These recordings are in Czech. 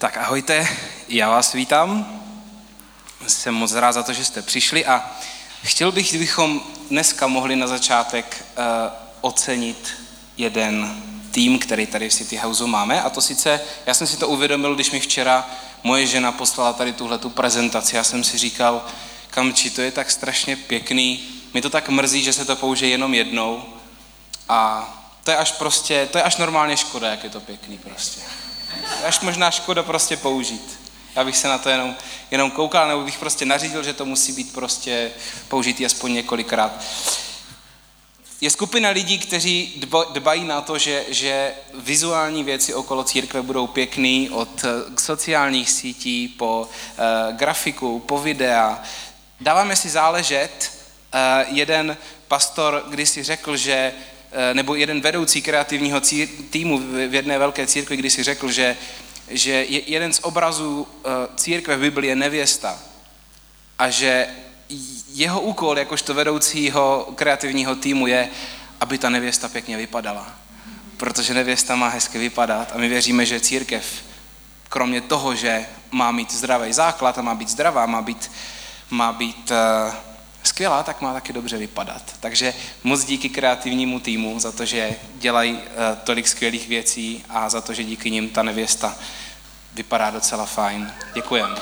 Tak ahojte, já vás vítám. Jsem moc rád za to, že jste přišli a chtěl bych, kdybychom dneska mohli na začátek uh, ocenit jeden tým, který tady v City Houseu máme. A to sice, já jsem si to uvědomil, když mi včera moje žena poslala tady tuhle tu prezentaci. Já jsem si říkal, kamči, to je tak strašně pěkný. Mi to tak mrzí, že se to použije jenom jednou. A to je až prostě, to je až normálně škoda, jak je to pěkný prostě až možná škoda prostě použít. Já bych se na to jenom, jenom koukal, nebo bych prostě nařídil, že to musí být prostě použitý aspoň několikrát. Je skupina lidí, kteří dbají na to, že, že vizuální věci okolo církve budou pěkný, od eh, sociálních sítí po uh, grafiku, po videa. Dáváme si záležet. Uh, jeden pastor když si řekl, že nebo jeden vedoucí kreativního týmu v jedné velké církvi, když si řekl, že, že jeden z obrazů eh, církve v Biblii je nevěsta a že jeho úkol jakožto vedoucího kreativního týmu je, aby ta nevěsta pěkně vypadala. Protože nevěsta má hezky vypadat a my věříme, že církev, kromě toho, že má mít zdravý základ a má být zdravá, má být, má být uh, skvělá, tak má taky dobře vypadat. Takže moc díky kreativnímu týmu za to, že dělají uh, tolik skvělých věcí a za to, že díky nim ta nevěsta vypadá docela fajn. Děkujeme.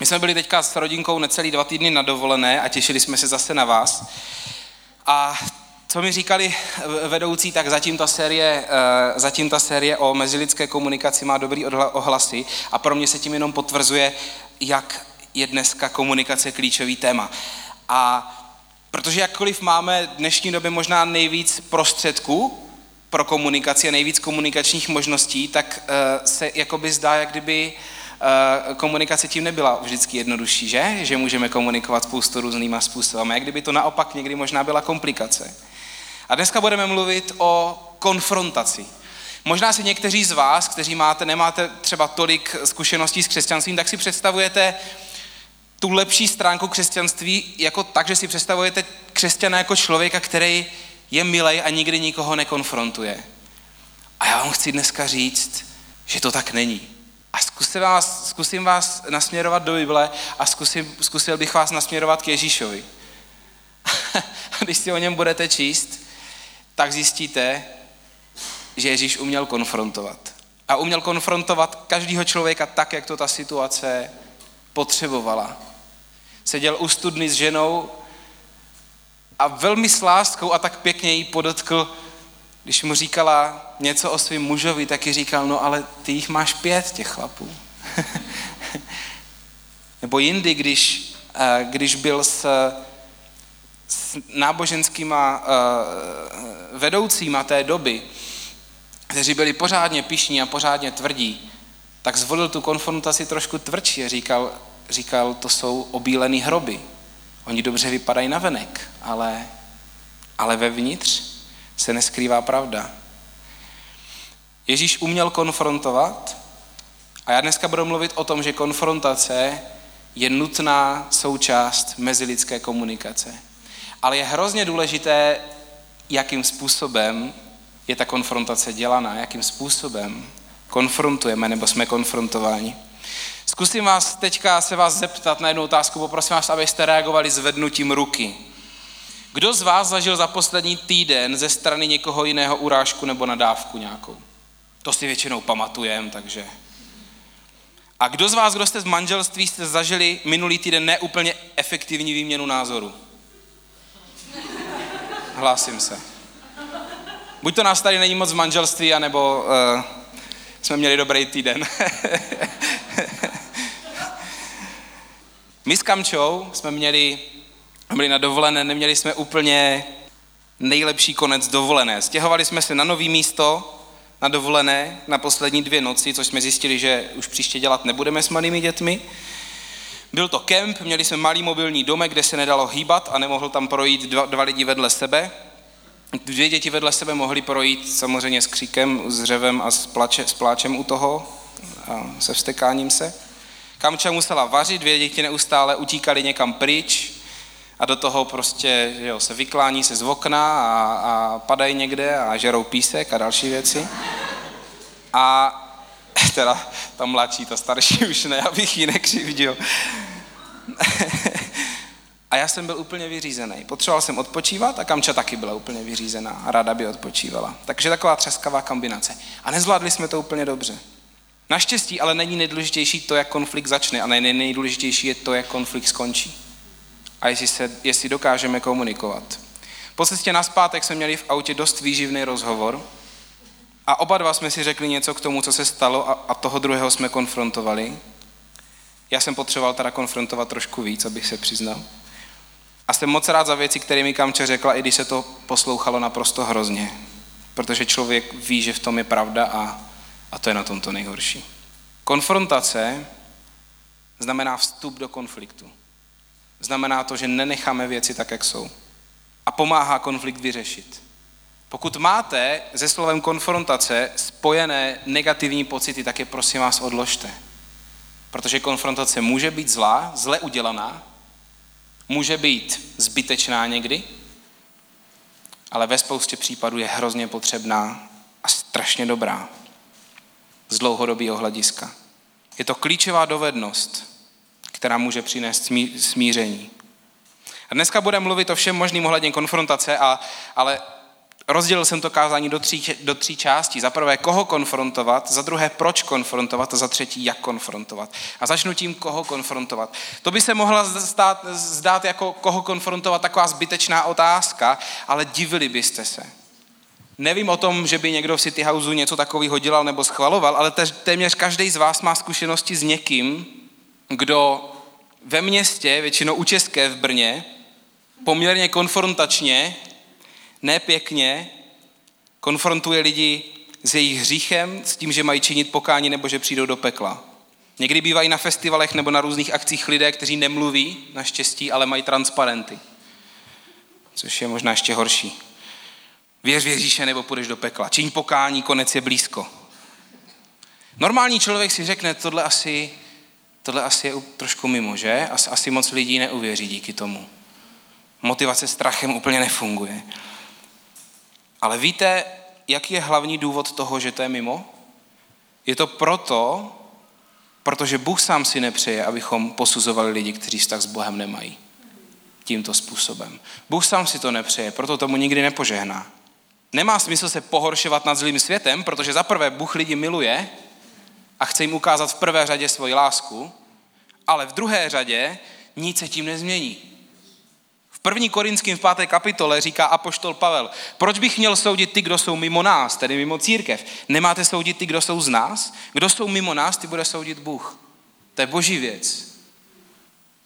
My jsme byli teďka s rodinkou necelý dva týdny na dovolené a těšili jsme se zase na vás. A co mi říkali vedoucí, tak zatím ta série, eh, zatím ta série o mezilidské komunikaci má dobrý ohlasy a pro mě se tím jenom potvrzuje, jak je dneska komunikace klíčový téma. A protože jakkoliv máme v dnešní době možná nejvíc prostředků pro komunikaci a nejvíc komunikačních možností, tak eh, se jakoby zdá, jak kdyby eh, komunikace tím nebyla vždycky jednodušší, že? Že můžeme komunikovat spoustu různýma způsoby. Jak kdyby to naopak někdy možná byla komplikace. A dneska budeme mluvit o konfrontaci. Možná si někteří z vás, kteří máte, nemáte třeba tolik zkušeností s křesťanstvím, tak si představujete tu lepší stránku křesťanství jako tak, že si představujete křesťana jako člověka, který je milej a nikdy nikoho nekonfrontuje. A já vám chci dneska říct, že to tak není. A zkusím vás, zkusím vás nasměrovat do Bible a zkusím, zkusil bych vás nasměrovat k Ježíšovi. Když si o něm budete číst, tak zjistíte, že Ježíš uměl konfrontovat. A uměl konfrontovat každého člověka tak, jak to ta situace potřebovala. Seděl u studny s ženou a velmi s láskou a tak pěkně jí podotkl, když mu říkala něco o svém mužovi, tak ji říkal, no ale ty jich máš pět, těch chlapů. Nebo jindy, když, eh, když byl s s náboženskýma uh, vedoucíma té doby, kteří byli pořádně pišní a pořádně tvrdí, tak zvolil tu konfrontaci trošku tvrdší a říkal, říkal, to jsou obílený hroby. Oni dobře vypadají na venek, ale, ale vevnitř se neskrývá pravda. Ježíš uměl konfrontovat a já dneska budu mluvit o tom, že konfrontace je nutná součást mezilidské komunikace. Ale je hrozně důležité, jakým způsobem je ta konfrontace dělaná, jakým způsobem konfrontujeme nebo jsme konfrontováni. Zkusím vás teďka se vás zeptat na jednu otázku, poprosím vás, abyste reagovali zvednutím ruky. Kdo z vás zažil za poslední týden ze strany někoho jiného urážku nebo nadávku nějakou? To si většinou pamatujeme, takže... A kdo z vás, kdo jste z manželství, jste zažili minulý týden neúplně efektivní výměnu názoru? Hlásím se. Buď to nás tady není moc v manželství, anebo uh, jsme měli dobrý týden. My s Kamčou jsme měli, byli na dovolené, neměli jsme úplně nejlepší konec dovolené. Stěhovali jsme se na nový místo, na dovolené, na poslední dvě noci, což jsme zjistili, že už příště dělat nebudeme s malými dětmi. Byl to kemp, měli jsme malý mobilní domek, kde se nedalo hýbat a nemohl tam projít dva, dva lidi vedle sebe. Dvě děti vedle sebe mohly projít samozřejmě s kříkem, s řevem a s, plače, s pláčem u toho, a se vstekáním se. Kamča musela vařit, dvě děti neustále utíkali někam pryč a do toho prostě jo, se vyklání se z okna a, a padají někde a žerou písek a další věci. A teda ta mladší, ta starší už ne, abych ji nekřivdil. a já jsem byl úplně vyřízený. Potřeboval jsem odpočívat a Kamča taky byla úplně vyřízená a ráda by odpočívala. Takže taková třeskavá kombinace. A nezvládli jsme to úplně dobře. Naštěstí ale není nejdůležitější to, jak konflikt začne a nejdůležitější je to, jak konflikt skončí. A jestli, se, jestli dokážeme komunikovat. Po cestě na zpátek jsme měli v autě dost výživný rozhovor a oba dva jsme si řekli něco k tomu, co se stalo a, a toho druhého jsme konfrontovali. Já jsem potřeboval teda konfrontovat trošku víc, abych se přiznal. A jsem moc rád za věci, které mi Kamče řekla, i když se to poslouchalo naprosto hrozně. Protože člověk ví, že v tom je pravda a, a to je na tom to nejhorší. Konfrontace znamená vstup do konfliktu. Znamená to, že nenecháme věci tak, jak jsou. A pomáhá konflikt vyřešit. Pokud máte se slovem konfrontace spojené negativní pocity, tak je prosím vás odložte. Protože konfrontace může být zlá, zle udělaná, může být zbytečná někdy, ale ve spoustě případů je hrozně potřebná a strašně dobrá z dlouhodobého hlediska. Je to klíčová dovednost, která může přinést smíření. A dneska budeme mluvit o všem možným ohledně konfrontace, a, ale rozdělil jsem to kázání do tří, do tří částí. Za prvé, koho konfrontovat, za druhé, proč konfrontovat a za třetí, jak konfrontovat. A začnu tím, koho konfrontovat. To by se mohla zdát, zdát jako koho konfrontovat taková zbytečná otázka, ale divili byste se. Nevím o tom, že by někdo v City Houseu něco takového dělal nebo schvaloval, ale téměř každý z vás má zkušenosti s někým, kdo ve městě, většinou u České v Brně, poměrně konfrontačně nepěkně konfrontuje lidi s jejich hříchem, s tím, že mají činit pokání nebo že přijdou do pekla. Někdy bývají na festivalech nebo na různých akcích lidé, kteří nemluví, naštěstí, ale mají transparenty. Což je možná ještě horší. Věř v Ježíše nebo půjdeš do pekla. Čiň pokání, konec je blízko. Normální člověk si řekne, tohle asi, tohle asi je trošku mimo, že? Asi moc lidí neuvěří díky tomu. Motivace strachem úplně nefunguje. Ale víte, jaký je hlavní důvod toho, že to je mimo? Je to proto, protože Bůh sám si nepřeje, abychom posuzovali lidi, kteří vztah s Bohem nemají. Tímto způsobem. Bůh sám si to nepřeje, proto tomu nikdy nepožehná. Nemá smysl se pohoršovat nad zlým světem, protože za prvé Bůh lidi miluje a chce jim ukázat v prvé řadě svoji lásku, ale v druhé řadě nic se tím nezmění první Korinským v páté kapitole říká apoštol Pavel, proč bych měl soudit ty, kdo jsou mimo nás, tedy mimo církev? Nemáte soudit ty, kdo jsou z nás? Kdo jsou mimo nás, ty bude soudit Bůh. To je boží věc.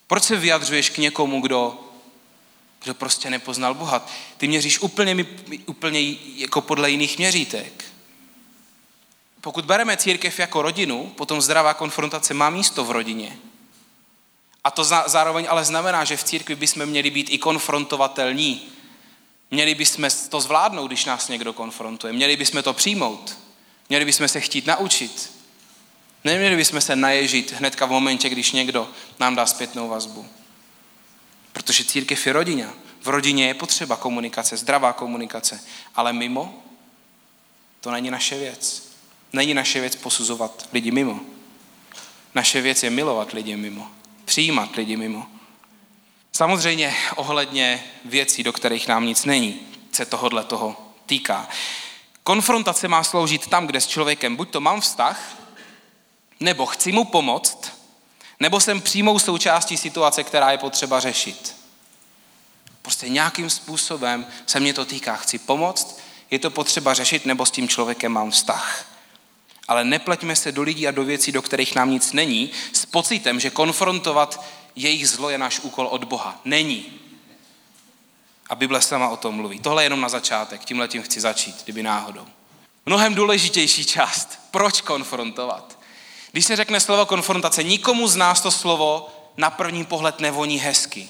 Proč se vyjadřuješ k někomu, kdo, kdo prostě nepoznal Boha? Ty měříš úplně, úplně jako podle jiných měřítek. Pokud bereme církev jako rodinu, potom zdravá konfrontace má místo v rodině. A to zároveň ale znamená, že v církvi bychom měli být i konfrontovatelní. Měli bychom to zvládnout, když nás někdo konfrontuje. Měli bychom to přijmout. Měli bychom se chtít naučit. Neměli bychom se naježit hnedka v momentě, když někdo nám dá zpětnou vazbu. Protože církev je rodina. V rodině je potřeba komunikace, zdravá komunikace. Ale mimo, to není naše věc. Není naše věc posuzovat lidi mimo. Naše věc je milovat lidi mimo přijímat lidi mimo. Samozřejmě ohledně věcí, do kterých nám nic není, se tohohle toho týká. Konfrontace má sloužit tam, kde s člověkem buď to mám vztah, nebo chci mu pomoct, nebo jsem přímou součástí situace, která je potřeba řešit. Prostě nějakým způsobem se mě to týká. Chci pomoct, je to potřeba řešit, nebo s tím člověkem mám vztah. Ale nepleťme se do lidí a do věcí, do kterých nám nic není, s pocitem, že konfrontovat jejich zlo je náš úkol od Boha. Není. A Bible sama o tom mluví. Tohle je jenom na začátek, tímhle tím chci začít, kdyby náhodou. Mnohem důležitější část. Proč konfrontovat? Když se řekne slovo konfrontace, nikomu z nás to slovo na první pohled nevoní hezky.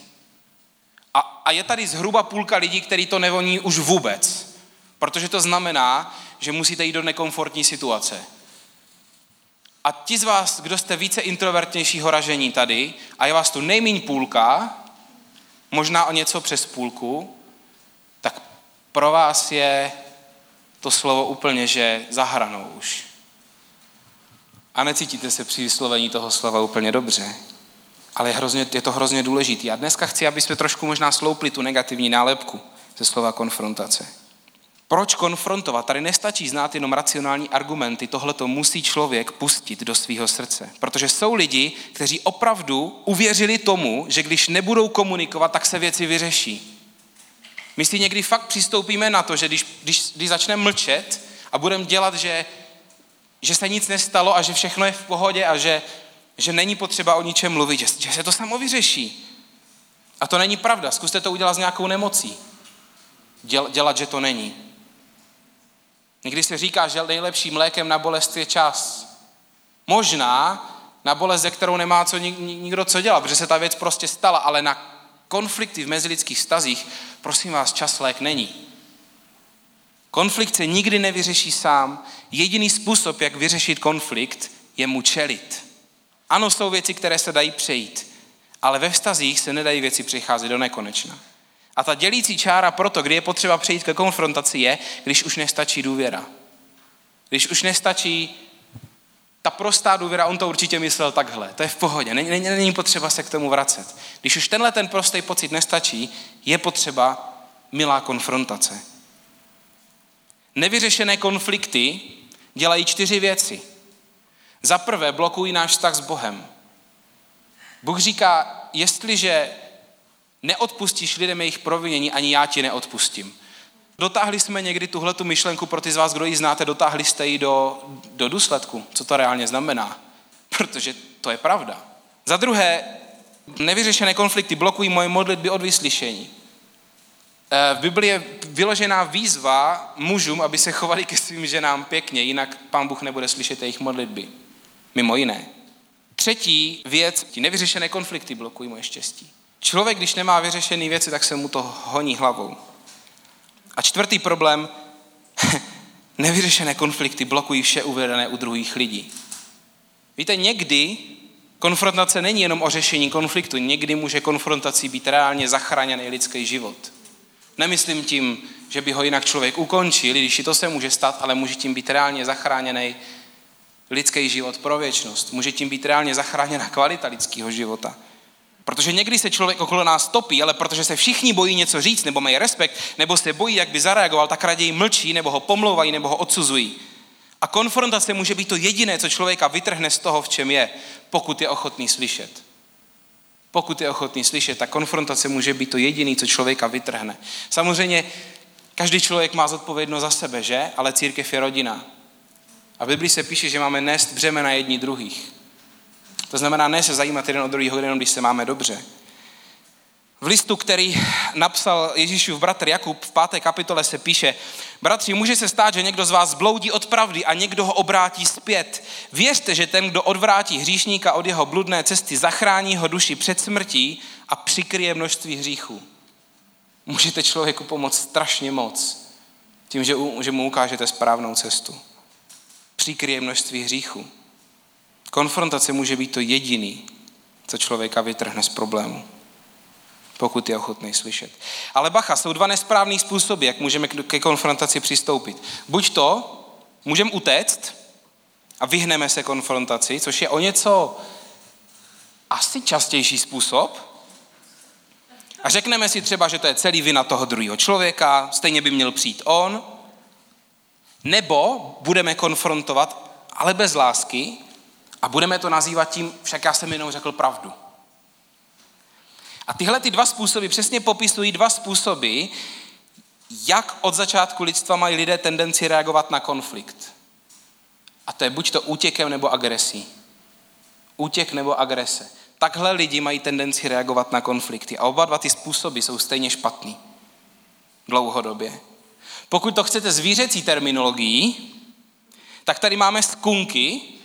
A, a je tady zhruba půlka lidí, který to nevoní už vůbec. Protože to znamená, že musíte jít do nekomfortní situace. A ti z vás, kdo jste více introvertnějšího ražení tady, a je vás tu nejméně půlka, možná o něco přes půlku, tak pro vás je to slovo úplně, že zahranou už. A necítíte se při vyslovení toho slova úplně dobře. Ale je, hrozně, je to hrozně důležité. A dneska chci, aby jsme trošku možná sloupli tu negativní nálepku ze slova konfrontace. Proč konfrontovat? Tady nestačí znát jenom racionální argumenty, tohle to musí člověk pustit do svého srdce. Protože jsou lidi, kteří opravdu uvěřili tomu, že když nebudou komunikovat, tak se věci vyřeší. My si někdy fakt přistoupíme na to, že když, když, když začneme mlčet a budeme dělat, že, že se nic nestalo a že všechno je v pohodě a že, že není potřeba o ničem mluvit, že, že se to samo vyřeší. A to není pravda. Zkuste to udělat s nějakou nemocí. Děl, dělat, že to není. Někdy se říká, že nejlepším lékem na bolest je čas. Možná na bolest, ze kterou nemá co nikdo co dělat, protože se ta věc prostě stala, ale na konflikty v mezilidských stazích, prosím vás, čas lék není. Konflikt se nikdy nevyřeší sám. Jediný způsob, jak vyřešit konflikt, je mu čelit. Ano, jsou věci, které se dají přejít, ale ve vztazích se nedají věci přicházet do nekonečna. A ta dělící čára proto, kdy je potřeba přejít ke konfrontaci, je, když už nestačí důvěra. Když už nestačí ta prostá důvěra, on to určitě myslel takhle, to je v pohodě, není, není, není potřeba se k tomu vracet. Když už tenhle ten prostý pocit nestačí, je potřeba milá konfrontace. Nevyřešené konflikty dělají čtyři věci. Za prvé blokují náš vztah s Bohem. Bůh říká, jestliže neodpustíš lidem jejich provinění, ani já ti neodpustím. Dotáhli jsme někdy tuhle tu myšlenku pro ty z vás, kdo ji znáte, dotáhli jste ji do, do důsledku, co to reálně znamená. Protože to je pravda. Za druhé, nevyřešené konflikty blokují moje modlitby od vyslyšení. Eh, v Biblii je vyložená výzva mužům, aby se chovali ke svým ženám pěkně, jinak pán Bůh nebude slyšet jejich modlitby. Mimo jiné. Třetí věc, nevyřešené konflikty blokují moje štěstí. Člověk, když nemá vyřešené věci, tak se mu to honí hlavou. A čtvrtý problém, nevyřešené konflikty blokují vše uvedené u druhých lidí. Víte, někdy konfrontace není jenom o řešení konfliktu, někdy může konfrontací být reálně zachráněný lidský život. Nemyslím tím, že by ho jinak člověk ukončil, když i to se může stát, ale může tím být reálně zachráněný lidský život pro věčnost. Může tím být reálně zachráněna kvalita lidského života. Protože někdy se člověk okolo nás topí, ale protože se všichni bojí něco říct, nebo mají respekt, nebo se bojí, jak by zareagoval, tak raději mlčí, nebo ho pomlouvají, nebo ho odsuzují. A konfrontace může být to jediné, co člověka vytrhne z toho, v čem je, pokud je ochotný slyšet. Pokud je ochotný slyšet, tak konfrontace může být to jediné, co člověka vytrhne. Samozřejmě každý člověk má zodpovědnost za sebe, že? Ale církev je rodina. A v Biblii se píše, že máme nést břemena jedni druhých. To znamená ne se zajímat jeden o druhého, jenom když se máme dobře. V listu, který napsal Ježíšův bratr Jakub v páté kapitole se píše, bratři, může se stát, že někdo z vás bloudí od pravdy a někdo ho obrátí zpět. Věřte, že ten, kdo odvrátí hříšníka od jeho bludné cesty, zachrání ho duši před smrtí a přikryje množství hříchů. Můžete člověku pomoct strašně moc tím, že, že mu ukážete správnou cestu. Přikryje množství hříchů. Konfrontace může být to jediný, co člověka vytrhne z problému, pokud je ochotný slyšet. Ale bacha, jsou dva nesprávné způsoby, jak můžeme ke konfrontaci přistoupit. Buď to, můžeme utéct a vyhneme se konfrontaci, což je o něco asi častější způsob, a řekneme si třeba, že to je celý vina toho druhého člověka, stejně by měl přijít on, nebo budeme konfrontovat, ale bez lásky, a budeme to nazývat tím, však já jsem jenom řekl pravdu. A tyhle ty dva způsoby přesně popisují dva způsoby, jak od začátku lidstva mají lidé tendenci reagovat na konflikt. A to je buď to útěkem nebo agresí. Útěk nebo agrese. Takhle lidi mají tendenci reagovat na konflikty. A oba dva ty způsoby jsou stejně špatný. Dlouhodobě. Pokud to chcete zvířecí terminologií, tak tady máme skunky,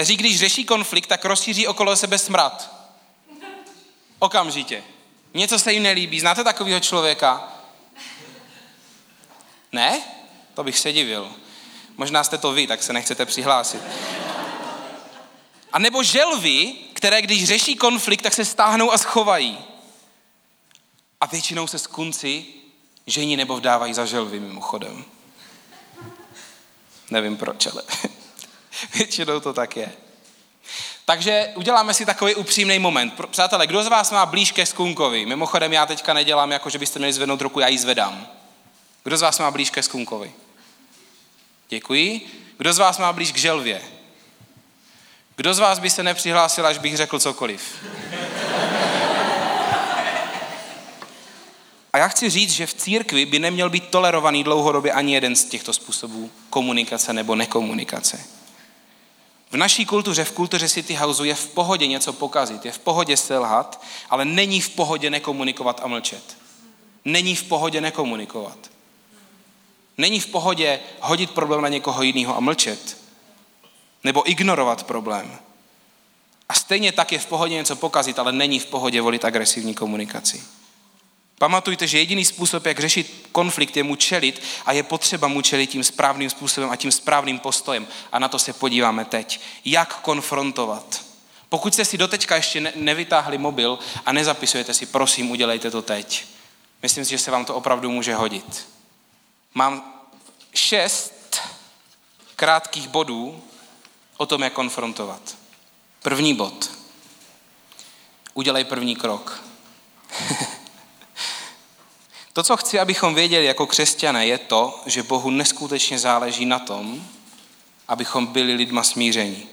kteří když řeší konflikt, tak rozšíří okolo sebe smrad. Okamžitě. Něco se jim nelíbí. Znáte takového člověka? Ne? To bych se divil. Možná jste to vy, tak se nechcete přihlásit. A nebo želvy, které když řeší konflikt, tak se stáhnou a schovají. A většinou se skunci žení nebo vdávají za želvy mimochodem. Nevím proč, ale většinou to tak je. Takže uděláme si takový upřímný moment. Přátelé, kdo z vás má blíž ke skunkovi? Mimochodem já teďka nedělám, jako že byste měli zvednout ruku, já ji zvedám. Kdo z vás má blíž ke skunkovi? Děkuji. Kdo z vás má blíž k želvě? Kdo z vás by se nepřihlásil, až bych řekl cokoliv? A já chci říct, že v církvi by neměl být tolerovaný dlouhodobě ani jeden z těchto způsobů komunikace nebo nekomunikace. V naší kultuře, v kultuře City Houseu je v pohodě něco pokazit, je v pohodě selhat, ale není v pohodě nekomunikovat a mlčet. Není v pohodě nekomunikovat. Není v pohodě hodit problém na někoho jiného a mlčet. Nebo ignorovat problém. A stejně tak je v pohodě něco pokazit, ale není v pohodě volit agresivní komunikaci. Pamatujte, že jediný způsob, jak řešit konflikt, je mu čelit a je potřeba mu čelit tím správným způsobem a tím správným postojem. A na to se podíváme teď. Jak konfrontovat? Pokud jste si doteďka ještě ne- nevytáhli mobil a nezapisujete si, prosím, udělejte to teď. Myslím si, že se vám to opravdu může hodit. Mám šest krátkých bodů o tom, jak konfrontovat. První bod. Udělej první krok. To, co chci, abychom věděli jako křesťané, je to, že Bohu neskutečně záleží na tom, abychom byli lidma smíření,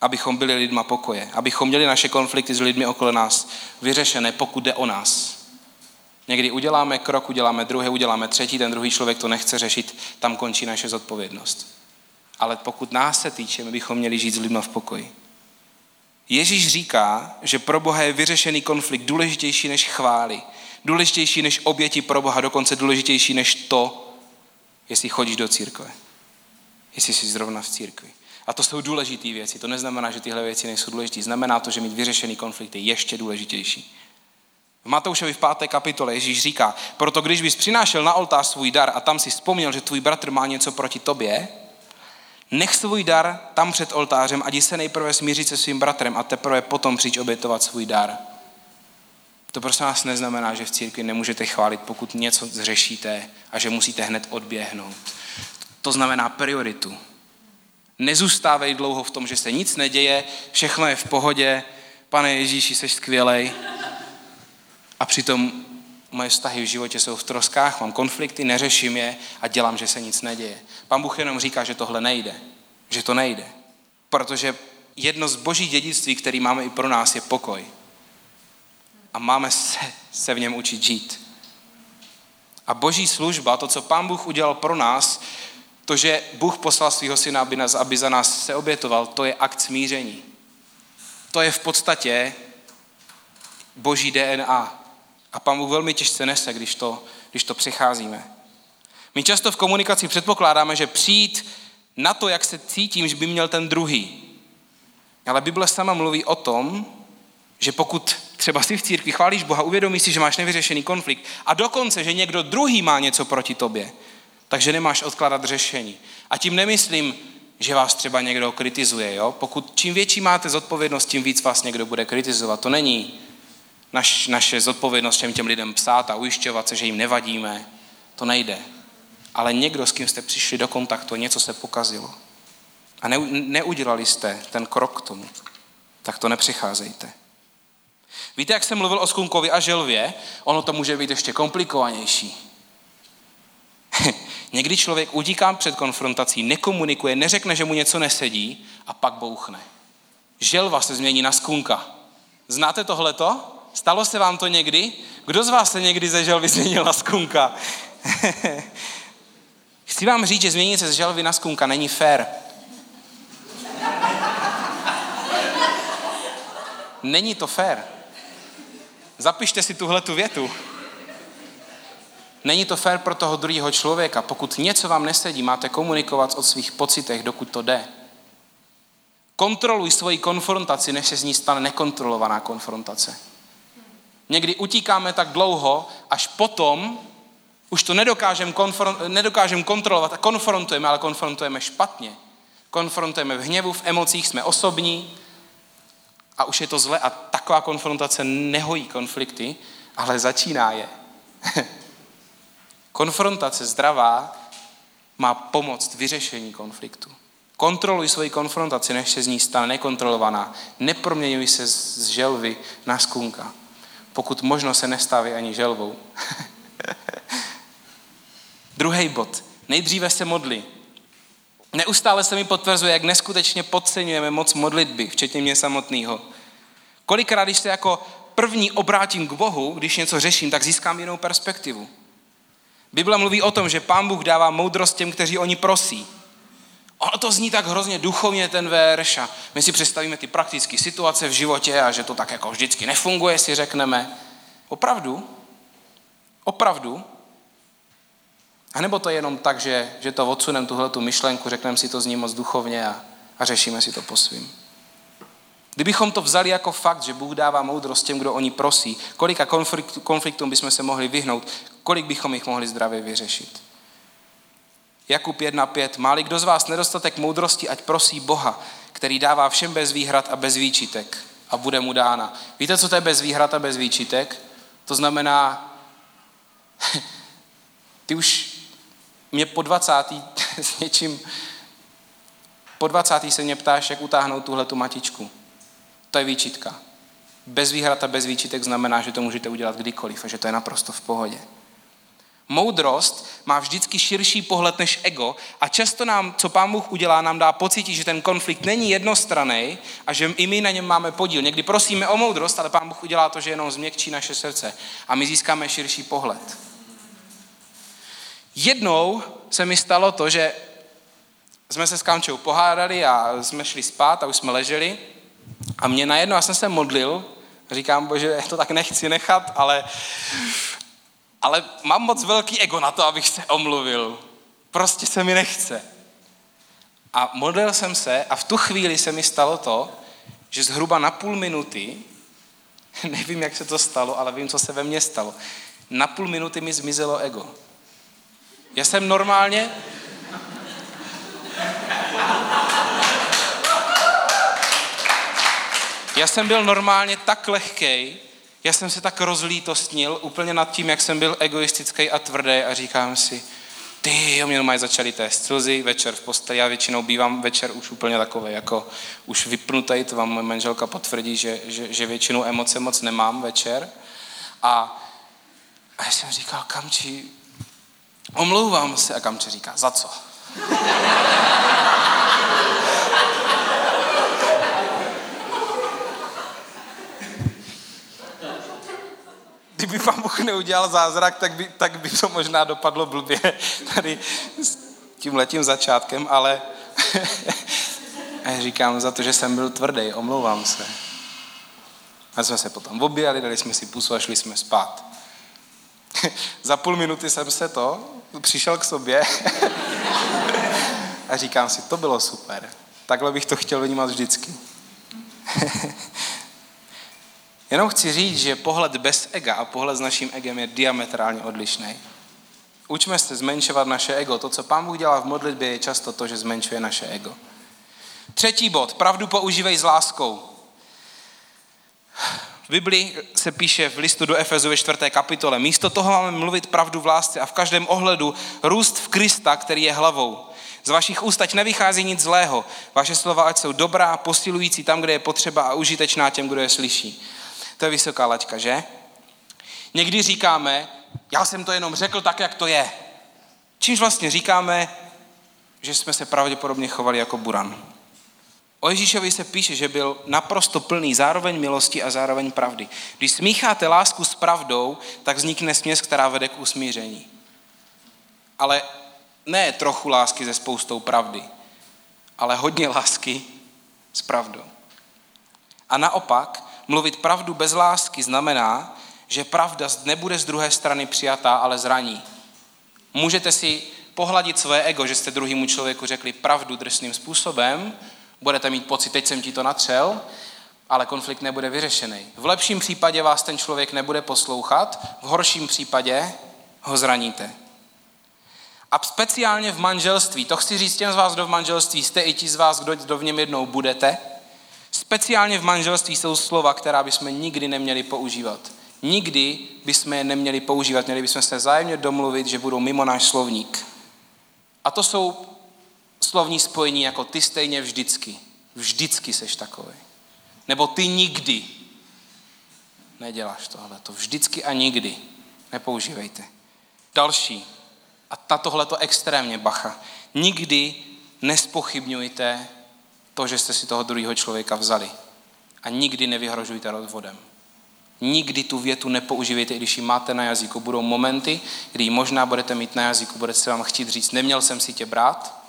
abychom byli lidma pokoje, abychom měli naše konflikty s lidmi okolo nás vyřešené, pokud jde o nás. Někdy uděláme krok, uděláme druhý, uděláme třetí, ten druhý člověk to nechce řešit, tam končí naše zodpovědnost. Ale pokud nás se týče, my bychom měli žít s lidma v pokoji. Ježíš říká, že pro Boha je vyřešený konflikt důležitější než chvály, důležitější než oběti pro Boha, dokonce důležitější než to, jestli chodíš do církve, jestli jsi zrovna v církvi. A to jsou důležité věci. To neznamená, že tyhle věci nejsou důležité. Znamená to, že mít vyřešený konflikt je ještě důležitější. V Matoušovi v páté kapitole Ježíš říká, proto když bys přinášel na oltář svůj dar a tam si vzpomněl, že tvůj bratr má něco proti tobě, nech svůj dar tam před oltářem a se nejprve smířit se svým bratrem a teprve potom přijď obětovat svůj dar. To prostě nás neznamená, že v církvi nemůžete chválit, pokud něco zřešíte a že musíte hned odběhnout. To znamená prioritu. Nezůstávej dlouho v tom, že se nic neděje, všechno je v pohodě, pane Ježíši, jsi skvělej. A přitom moje vztahy v životě jsou v troskách, mám konflikty, neřeším je a dělám, že se nic neděje. Pan Bůh jenom říká, že tohle nejde. Že to nejde. Protože jedno z boží dědictví, který máme i pro nás, je pokoj a máme se, se v něm učit žít. A boží služba, to, co pán Bůh udělal pro nás, to, že Bůh poslal svého syna, aby, nás, aby za nás se obětoval, to je akt smíření. To je v podstatě boží DNA. A pán Bůh velmi těžce nese, když to, když to přecházíme. My často v komunikaci předpokládáme, že přijít na to, jak se cítím, že by měl ten druhý. Ale Bible sama mluví o tom, že pokud třeba si v církvi chválíš Boha, uvědomíš si, že máš nevyřešený konflikt a dokonce, že někdo druhý má něco proti tobě, takže nemáš odkladat řešení. A tím nemyslím, že vás třeba někdo kritizuje. Jo? Pokud čím větší máte zodpovědnost, tím víc vás někdo bude kritizovat. To není naš, naše zodpovědnost těm, těm lidem psát a ujišťovat se, že jim nevadíme. To nejde. Ale někdo, s kým jste přišli do kontaktu, něco se pokazilo. A ne, neudělali jste ten krok k tomu. Tak to nepřicházejte. Víte, jak jsem mluvil o skunkovi a želvě? Ono to může být ještě komplikovanější. Někdy člověk utíká před konfrontací, nekomunikuje, neřekne, že mu něco nesedí a pak bouchne. Želva se změní na skunka. Znáte tohleto? Stalo se vám to někdy? Kdo z vás se někdy ze želvy změnil na skunka? Chci vám říct, že změnit se z želvy na skunka není fér. Není to fér. Zapište si tuhle tu větu. Není to fér pro toho druhého člověka. Pokud něco vám nesedí, máte komunikovat o svých pocitech, dokud to jde. Kontroluj svoji konfrontaci, než se z ní stane nekontrolovaná konfrontace. Někdy utíkáme tak dlouho, až potom už to nedokážeme konfron- nedokážem kontrolovat a konfrontujeme, ale konfrontujeme špatně. Konfrontujeme v hněvu, v emocích, jsme osobní, a už je to zle a taková konfrontace nehojí konflikty, ale začíná je. Konfrontace zdravá má pomoct vyřešení konfliktu. Kontroluj svoji konfrontaci, než se z ní stane nekontrolovaná. Neproměňuj se z želvy na skunka. Pokud možno se nestaví ani želvou. Druhý bod. Nejdříve se modli. Neustále se mi potvrzuje, jak neskutečně podceňujeme moc modlitby, včetně mě samotného. Kolikrát, když se jako první obrátím k Bohu, když něco řeším, tak získám jinou perspektivu. Bible mluví o tom, že Pán Bůh dává moudrost těm, kteří oni prosí. Ono to zní tak hrozně duchovně ten verš a my si představíme ty praktické situace v životě a že to tak jako vždycky nefunguje, si řekneme. Opravdu? Opravdu? A nebo to je jenom tak, že, že to odsunem tuhle tu myšlenku, řekneme si to zní moc duchovně a, a řešíme si to po svým. Kdybychom to vzali jako fakt, že Bůh dává moudrost těm, kdo oni prosí, kolika konfliktům bychom se mohli vyhnout, kolik bychom jich mohli zdravě vyřešit. Jakub 1.5. Máli kdo z vás nedostatek moudrosti, ať prosí Boha, který dává všem bez výhrad a bez výčitek a bude mu dána. Víte, co to je bez výhrad a bez výčitek? To znamená, ty už mě po 20. s něčím, po 20. se mě ptáš, jak utáhnout tuhle tu matičku. To je výčitka. Bez výhrad a bez výčitek znamená, že to můžete udělat kdykoliv a že to je naprosto v pohodě. Moudrost má vždycky širší pohled než ego a často nám, co pán Bůh udělá, nám dá pocit, že ten konflikt není jednostranný a že i my na něm máme podíl. Někdy prosíme o moudrost, ale pán Bůh udělá to, že jenom změkčí naše srdce a my získáme širší pohled. Jednou se mi stalo to, že jsme se s Kamčou pohádali a jsme šli spát a už jsme leželi a mě najednou, já jsem se modlil, říkám, bože, to tak nechci nechat, ale ale mám moc velký ego na to, abych se omluvil. Prostě se mi nechce. A modlil jsem se a v tu chvíli se mi stalo to, že zhruba na půl minuty, nevím, jak se to stalo, ale vím, co se ve mně stalo, na půl minuty mi zmizelo ego. Já jsem normálně... Já jsem byl normálně tak lehkej, já jsem se tak rozlítostnil úplně nad tím, jak jsem byl egoistický a tvrdý a říkám si, ty, jo, mě mají začaly téct slzy večer v posteli. Já většinou bývám večer už úplně takový, jako už vypnutý, to vám moje manželka potvrdí, že, že, že většinou emoce moc nemám večer. A, a já jsem říkal, Kamči, omlouvám se. A Kamči říká, za co? kdyby pán Bůh neudělal zázrak, tak by, tak by to možná dopadlo blbě tady s tím letím začátkem, ale a říkám za to, že jsem byl tvrdý, omlouvám se. A jsme se potom objali, dali jsme si pusu a šli jsme spát. za půl minuty jsem se to, přišel k sobě a říkám si, to bylo super. Takhle bych to chtěl vnímat vždycky. Jenom chci říct, že pohled bez ega a pohled s naším egem je diametrálně odlišný. Učme se zmenšovat naše ego. To, co Pán Bůh dělá v modlitbě, je často to, že zmenšuje naše ego. Třetí bod. Pravdu používej s láskou. V Biblii se píše v listu do Efezu ve čtvrté kapitole. Místo toho máme mluvit pravdu v lásce a v každém ohledu růst v Krista, který je hlavou. Z vašich úst ať nevychází nic zlého. Vaše slova ať jsou dobrá, posilující tam, kde je potřeba a užitečná těm, kdo je slyší. To je vysoká laťka, že? Někdy říkáme, já jsem to jenom řekl tak, jak to je. Čímž vlastně říkáme, že jsme se pravděpodobně chovali jako buran. O Ježíšovi se píše, že byl naprosto plný zároveň milosti a zároveň pravdy. Když smícháte lásku s pravdou, tak vznikne směs, která vede k usmíření. Ale ne trochu lásky se spoustou pravdy, ale hodně lásky s pravdou. A naopak, mluvit pravdu bez lásky znamená, že pravda nebude z druhé strany přijatá, ale zraní. Můžete si pohladit své ego, že jste druhému člověku řekli pravdu drsným způsobem, budete mít pocit, teď jsem ti to natřel, ale konflikt nebude vyřešený. V lepším případě vás ten člověk nebude poslouchat, v horším případě ho zraníte. A speciálně v manželství, to chci říct těm z vás, kdo v manželství jste, i ti z vás, kdo v něm jednou budete, Speciálně v manželství jsou slova, která bychom nikdy neměli používat. Nikdy bychom je neměli používat, měli bychom se zájemně domluvit, že budou mimo náš slovník. A to jsou slovní spojení jako ty stejně vždycky. Vždycky seš takový. Nebo ty nikdy neděláš tohle. To vždycky a nikdy. Nepoužívejte. Další. A tohle to extrémně bacha. Nikdy nespochybňujte to, že jste si toho druhého člověka vzali. A nikdy nevyhrožujte rozvodem. Nikdy tu větu nepoužívejte, i když ji máte na jazyku. Budou momenty, kdy ji možná budete mít na jazyku, budete se vám chtít říct, neměl jsem si tě brát.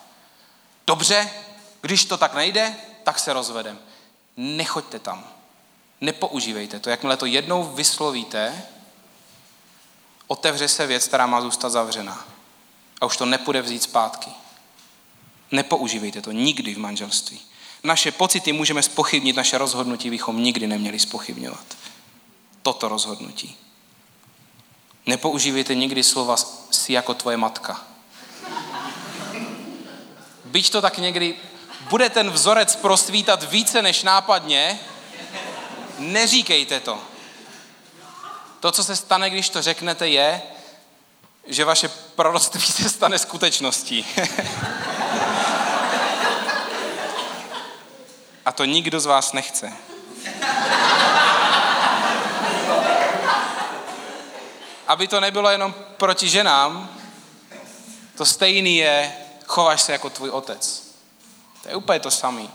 Dobře, když to tak nejde, tak se rozvedem. Nechoďte tam. Nepoužívejte to. Jakmile to jednou vyslovíte, otevře se věc, která má zůstat zavřená. A už to nepůjde vzít zpátky. Nepoužívejte to nikdy v manželství. Naše pocity můžeme spochybnit, naše rozhodnutí bychom nikdy neměli spochybňovat. Toto rozhodnutí. Nepoužívejte nikdy slova si jako tvoje matka. Byť to tak někdy bude ten vzorec prosvítat více než nápadně, neříkejte to. To, co se stane, když to řeknete, je, že vaše proroctví se stane skutečností. A to nikdo z vás nechce. Aby to nebylo jenom proti ženám, to stejný je, chováš se jako tvůj otec. To je úplně to samý.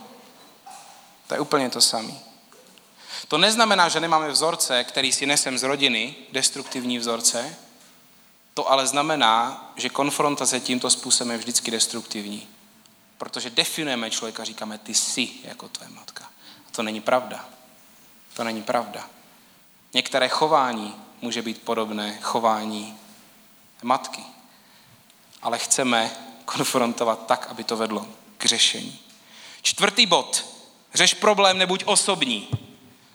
To je úplně to samý. To neznamená, že nemáme vzorce, který si nesem z rodiny, destruktivní vzorce. To ale znamená, že konfrontace tímto způsobem je vždycky destruktivní. Protože definujeme člověka, říkáme, ty jsi jako tvoje matka. A to není pravda. To není pravda. Některé chování může být podobné chování matky. Ale chceme konfrontovat tak, aby to vedlo k řešení. Čtvrtý bod. Řeš problém, nebuď osobní.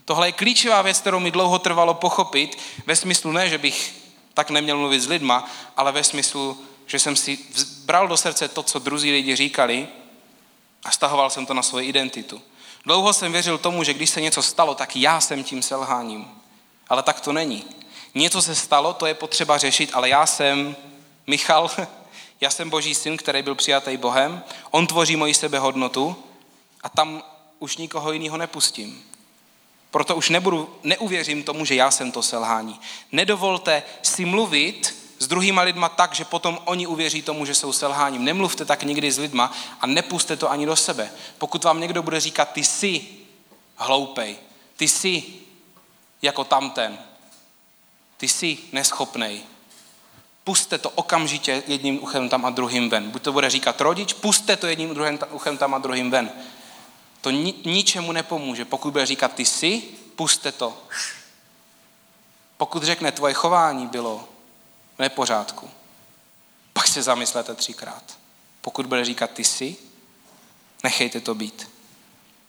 Tohle je klíčová věc, kterou mi dlouho trvalo pochopit, ve smyslu ne, že bych tak neměl mluvit s lidma, ale ve smyslu, že jsem si bral do srdce to, co druzí lidi říkali a stahoval jsem to na svoji identitu. Dlouho jsem věřil tomu, že když se něco stalo, tak já jsem tím selháním. Ale tak to není. Něco se stalo, to je potřeba řešit, ale já jsem Michal, já jsem boží syn, který byl přijatý Bohem, on tvoří moji sebehodnotu a tam už nikoho jiného nepustím. Proto už nebudu, neuvěřím tomu, že já jsem to selhání. Nedovolte si mluvit s druhýma lidma tak, že potom oni uvěří tomu, že jsou selháním. Nemluvte tak nikdy s lidma a nepuste to ani do sebe. Pokud vám někdo bude říkat, ty jsi hloupej, ty jsi jako tamten, ty jsi neschopnej, puste to okamžitě jedním uchem tam a druhým ven. Buď to bude říkat rodič, puste to jedním druhým uchem tam a druhým ven. To ni, ničemu nepomůže. Pokud bude říkat ty jsi, puste to. Pokud řekne tvoje chování bylo v nepořádku, pak se zamyslete třikrát. Pokud bude říkat ty jsi, nechejte to být.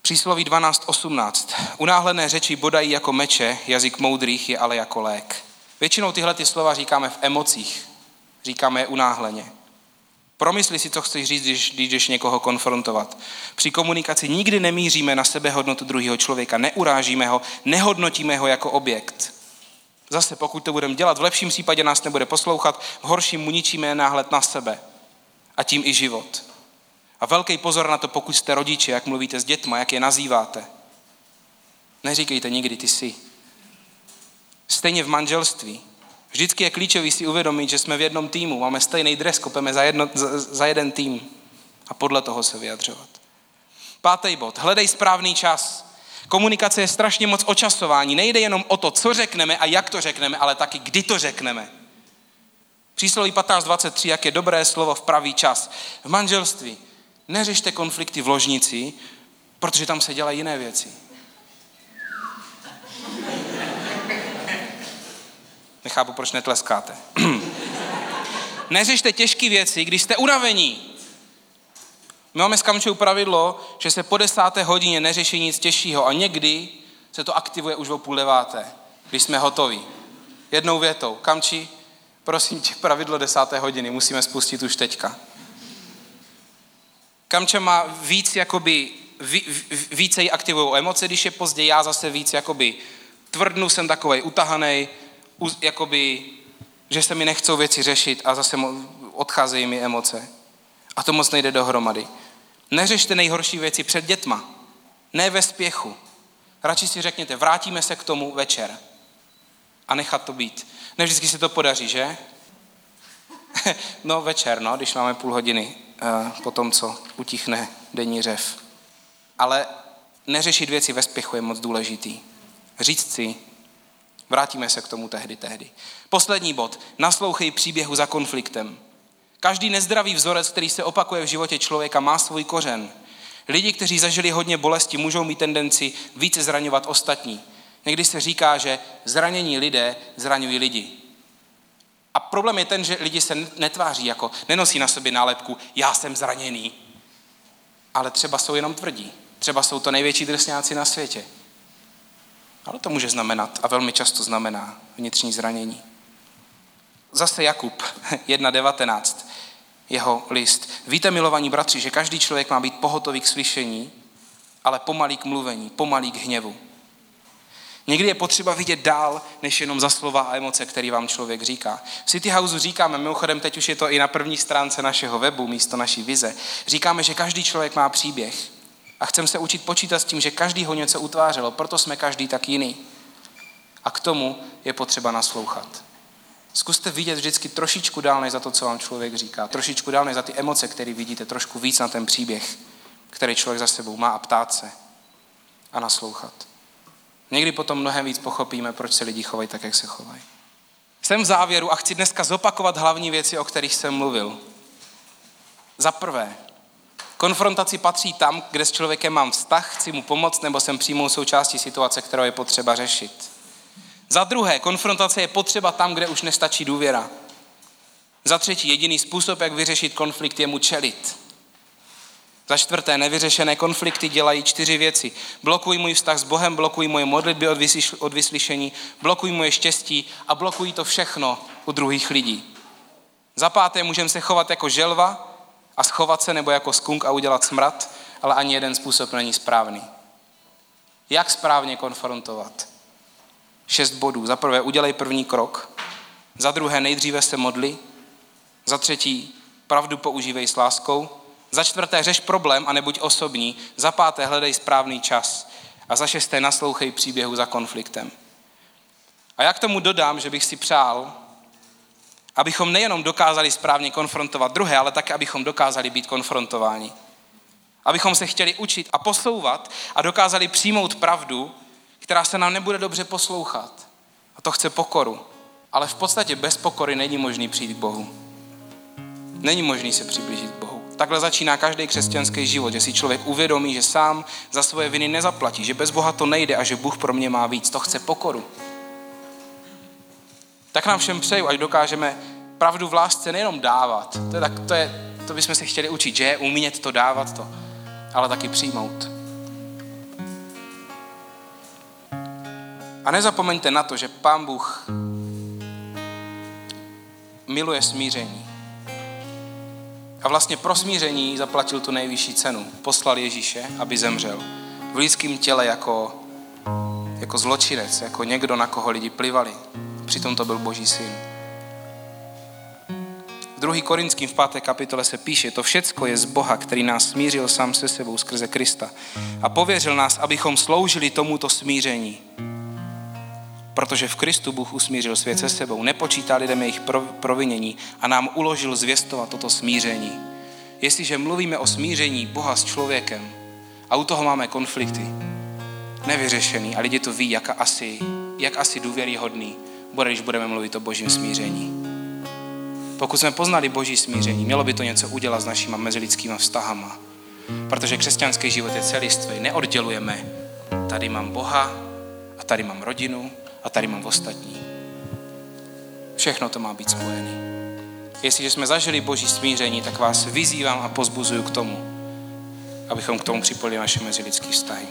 Přísloví 12.18. Unáhlené řeči bodají jako meče, jazyk moudrých je ale jako lék. Většinou tyhle ty slova říkáme v emocích. Říkáme je unáhleně. Promysli si, co chceš říct, když, když jdeš někoho konfrontovat. Při komunikaci nikdy nemíříme na sebe hodnotu druhého člověka, neurážíme ho, nehodnotíme ho jako objekt. Zase, pokud to budeme dělat, v lepším případě nás nebude poslouchat, v horším mu ničíme náhled na sebe a tím i život. A velký pozor na to, pokud jste rodiče, jak mluvíte s dětma, jak je nazýváte. Neříkejte nikdy ty jsi. Stejně v manželství. Vždycky je klíčový si uvědomit, že jsme v jednom týmu, máme stejný dres, kopeme za, jedno, za, za jeden tým a podle toho se vyjadřovat. Pátý bod. Hledej správný čas. Komunikace je strašně moc o časování. Nejde jenom o to, co řekneme a jak to řekneme, ale taky kdy to řekneme. Přísloví 15.23, jak je dobré slovo v pravý čas. V manželství neřešte konflikty v ložnici, protože tam se dělají jiné věci. Nechápu, proč netleskáte. Neřešte těžké věci, když jste unavení. My máme s Kamčou pravidlo, že se po desáté hodině neřeší nic těžšího a někdy se to aktivuje už o půl deváté, když jsme hotoví. Jednou větou. Kamči, prosím tě, pravidlo desáté hodiny, musíme spustit už teďka. Kamča má víc jakoby, více jí aktivují emoce, když je pozdě, já zase víc jakoby tvrdnu, jsem takovej utahaný, jakoby, že se mi nechcou věci řešit a zase odcházejí mi emoce. A to moc nejde dohromady. Neřešte nejhorší věci před dětma. Ne ve spěchu. Radši si řekněte, vrátíme se k tomu večer. A nechat to být. Ne vždycky se to podaří, že? no večer, no, když máme půl hodiny uh, po tom, co utichne denní řev. Ale neřešit věci ve spěchu je moc důležitý. Říct si, vrátíme se k tomu tehdy, tehdy. Poslední bod. Naslouchej příběhu za konfliktem. Každý nezdravý vzorec, který se opakuje v životě člověka, má svůj kořen. Lidi, kteří zažili hodně bolesti, můžou mít tendenci více zraňovat ostatní. Někdy se říká, že zranění lidé zraňují lidi. A problém je ten, že lidi se netváří jako, nenosí na sobě nálepku, já jsem zraněný. Ale třeba jsou jenom tvrdí. Třeba jsou to největší drsňáci na světě. Ale to může znamenat a velmi často znamená vnitřní zranění. Zase Jakub 1.19, jeho list. Víte, milovaní bratři, že každý člověk má být pohotový k slyšení, ale pomalý k mluvení, pomalý k hněvu. Někdy je potřeba vidět dál, než jenom za slova a emoce, který vám člověk říká. V City House říkáme, mimochodem teď už je to i na první stránce našeho webu, místo naší vize, říkáme, že každý člověk má příběh. A chceme se učit počítat s tím, že každý ho něco utvářelo, proto jsme každý tak jiný. A k tomu je potřeba naslouchat. Zkuste vidět vždycky trošičku dál než za to, co vám člověk říká. Trošičku dál než za ty emoce, které vidíte, trošku víc na ten příběh, který člověk za sebou má a ptát se a naslouchat. Někdy potom mnohem víc pochopíme, proč se lidi chovají tak, jak se chovají. Jsem v závěru a chci dneska zopakovat hlavní věci, o kterých jsem mluvil. Za prvé, konfrontaci patří tam, kde s člověkem mám vztah, chci mu pomoct nebo jsem přímou součástí situace, kterou je potřeba řešit. Za druhé, konfrontace je potřeba tam, kde už nestačí důvěra. Za třetí, jediný způsob, jak vyřešit konflikt, je mu čelit. Za čtvrté, nevyřešené konflikty dělají čtyři věci. Blokují můj vztah s Bohem, blokují moje modlitby od vyslyšení, blokují moje štěstí a blokují to všechno u druhých lidí. Za páté, můžeme se chovat jako želva a schovat se nebo jako skunk a udělat smrad, ale ani jeden způsob není správný. Jak správně konfrontovat? Šest bodů. Za prvé, udělej první krok. Za druhé, nejdříve se modli. Za třetí, pravdu používej s láskou. Za čtvrté, řeš problém a nebuď osobní. Za páté, hledej správný čas. A za šesté, naslouchej příběhu za konfliktem. A já k tomu dodám, že bych si přál, abychom nejenom dokázali správně konfrontovat druhé, ale také, abychom dokázali být konfrontováni. Abychom se chtěli učit a posouvat a dokázali přijmout pravdu, která se nám nebude dobře poslouchat. A to chce pokoru. Ale v podstatě bez pokory není možný přijít k Bohu. Není možný se přiblížit k Bohu. Takhle začíná každý křesťanský život, že si člověk uvědomí, že sám za svoje viny nezaplatí, že bez Boha to nejde a že Bůh pro mě má víc. To chce pokoru. Tak nám všem přeju, ať dokážeme pravdu v lásce nejenom dávat. To, je tak, to, je, to bychom se chtěli učit, že je umět to dávat to, ale taky přijmout. A nezapomeňte na to, že Pán Bůh miluje smíření. A vlastně pro smíření zaplatil tu nejvyšší cenu. Poslal Ježíše, aby zemřel. V lidském těle jako, jako zločinec, jako někdo, na koho lidi plivali. Přitom to byl Boží syn. V 2. Korinským v 5. kapitole se píše, to všecko je z Boha, který nás smířil sám se sebou skrze Krista a pověřil nás, abychom sloužili tomuto smíření protože v Kristu Bůh usmířil svět se sebou, nepočítá lidem jejich provinění a nám uložil zvěstovat toto smíření. Jestliže mluvíme o smíření Boha s člověkem a u toho máme konflikty, nevyřešený a lidi to ví, jak asi, jak asi důvěryhodný bude, když budeme mluvit o božím smíření. Pokud jsme poznali boží smíření, mělo by to něco udělat s našimi mezilidskými vztahama. Protože křesťanský život je celistvý. Neoddělujeme. Tady mám Boha a tady mám rodinu a tady mám ostatní. Všechno to má být spojené. Jestliže jsme zažili Boží smíření, tak vás vyzývám a pozbuzuju k tomu, abychom k tomu připojili naše mezilidské vztahy.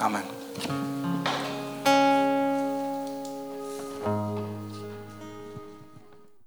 Amen.